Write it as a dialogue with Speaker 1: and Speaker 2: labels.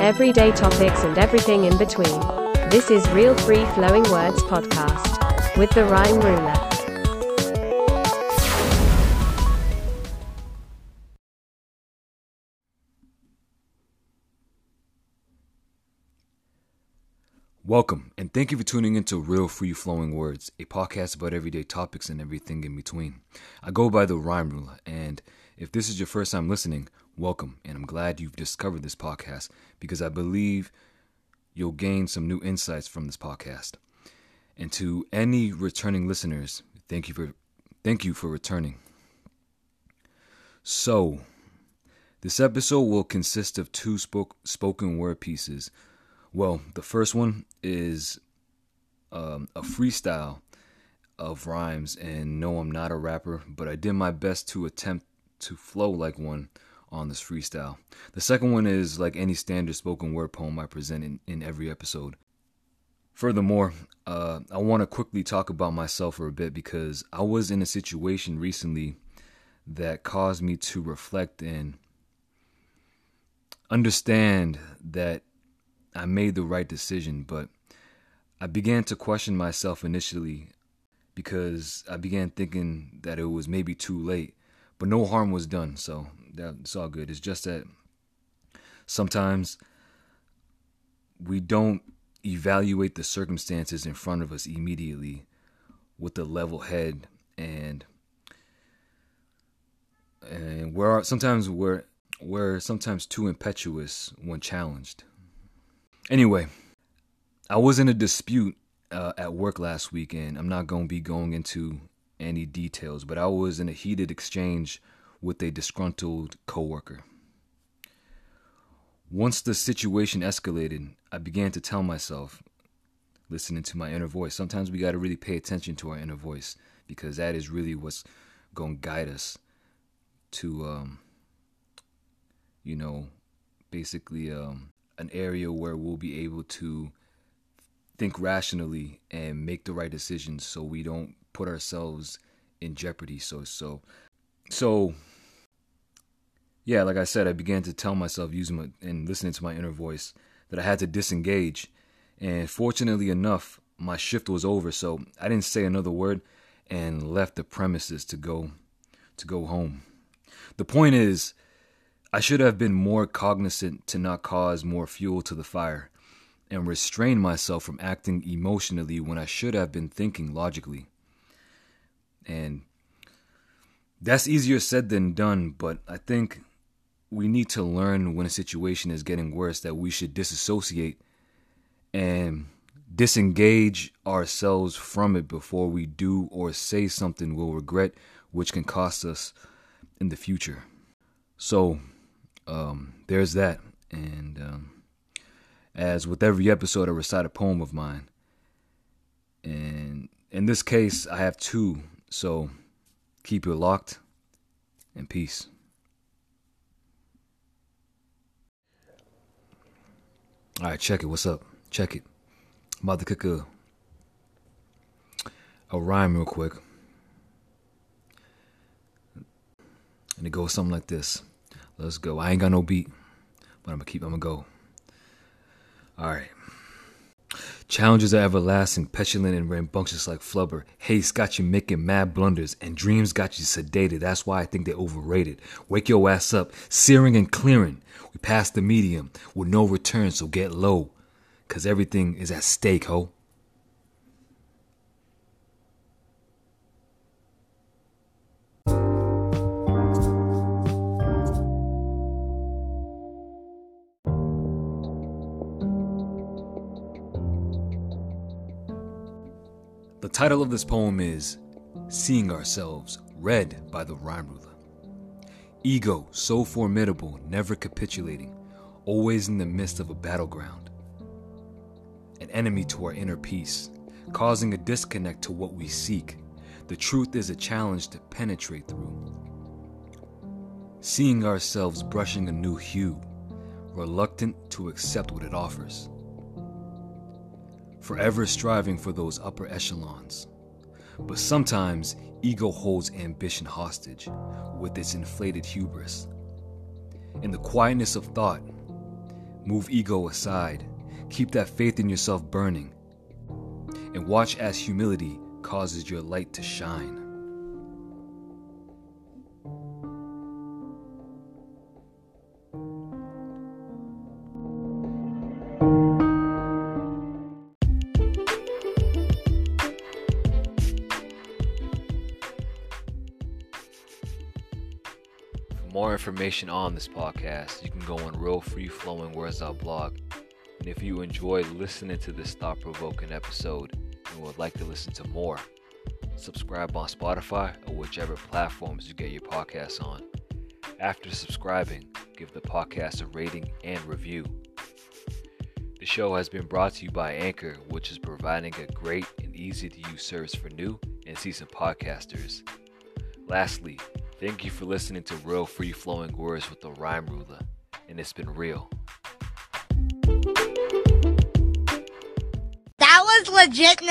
Speaker 1: Everyday topics and everything in between. This is Real Free Flowing Words Podcast with the RhymeRula.
Speaker 2: Welcome, and thank you for tuning into Real Free Flowing Words, a podcast about everyday topics and everything in between. I go by the RhymeRula, and if this is your first time listening, welcome, and I'm glad you've discovered this podcast because I believe you'll gain some new insights from this podcast. And to any returning listeners, thank you for thank you for returning. So, this episode will consist of two spoke, spoken word pieces well, the first one is um, a freestyle of rhymes, and no, I'm not a rapper, but I did my best to attempt to flow like one on this freestyle. The second one is like any standard spoken word poem I present in, in every episode. Furthermore, uh, I want to quickly talk about myself for a bit because I was in a situation recently that caused me to reflect and understand that I made the right decision, but I began to question myself initially because I began thinking that it was maybe too late, but no harm was done, so that's all good. It's just that sometimes we don't evaluate the circumstances in front of us immediately with a level head and and we're sometimes we're we're sometimes too impetuous when challenged Anyway, I was in a dispute uh, at work last weekend. I'm not going to be going into any details, but I was in a heated exchange with a disgruntled coworker. Once the situation escalated, I began to tell myself, listening to my inner voice, sometimes we got to really pay attention to our inner voice because that is really what's going to guide us to, um, you know, basically um, an area where we'll be able to think rationally and make the right decisions so we don't put ourselves in jeopardy so so. So yeah like i said i began to tell myself using my and listening to my inner voice that i had to disengage. And fortunately enough my shift was over so i didn't say another word and left the premises to go to go home. The point is I should have been more cognizant to not cause more fuel to the fire and restrain myself from acting emotionally when I should have been thinking logically. And that's easier said than done, but I think we need to learn when a situation is getting worse that we should disassociate and disengage ourselves from it before we do or say something we'll regret, which can cost us in the future. So, um, there's that. And um, as with every episode, I recite a poem of mine. And in this case, I have two. So keep it locked and peace. All right, check it. What's up? Check it. I'm about to cook a, a rhyme real quick. And it goes something like this. Let's go. I ain't got no beat, but I'm gonna keep. I'm gonna go. All right. Challenges are everlasting, petulant and rambunctious like flubber. Haste got you making mad blunders, and dreams got you sedated. That's why I think they're overrated. Wake your ass up, searing and clearing. We passed the medium with no return, so get low, cause everything is at stake, ho. The title of this poem is Seeing Ourselves, read by the RhymeRula. Ego, so formidable, never capitulating, always in the midst of a battleground. An enemy to our inner peace, causing a disconnect to what we seek. The truth is a challenge to penetrate through. Seeing ourselves brushing a new hue, reluctant to accept what it offers forever striving for those upper echelons, But sometimes ego holds ambition hostage with its inflated hubris. In the quietness of thought, move ego aside, keep that faith in yourself burning, and watch as humility causes your light to shine. More information on this podcast, you can go on Real Free Flowing Words Out blog. And if you enjoyed listening to this thought provoking episode and would like to listen to more, subscribe on Spotify or whichever platforms you get your podcasts on. After subscribing, give the podcast a rating and review. The show has been brought to you by Anchor, which is providing a great and easy to use service for new and seasoned podcasters. Lastly, thank you for listening to Real Free Flowing Words with the RhymeRula, and it's been real.
Speaker 3: That was legitness.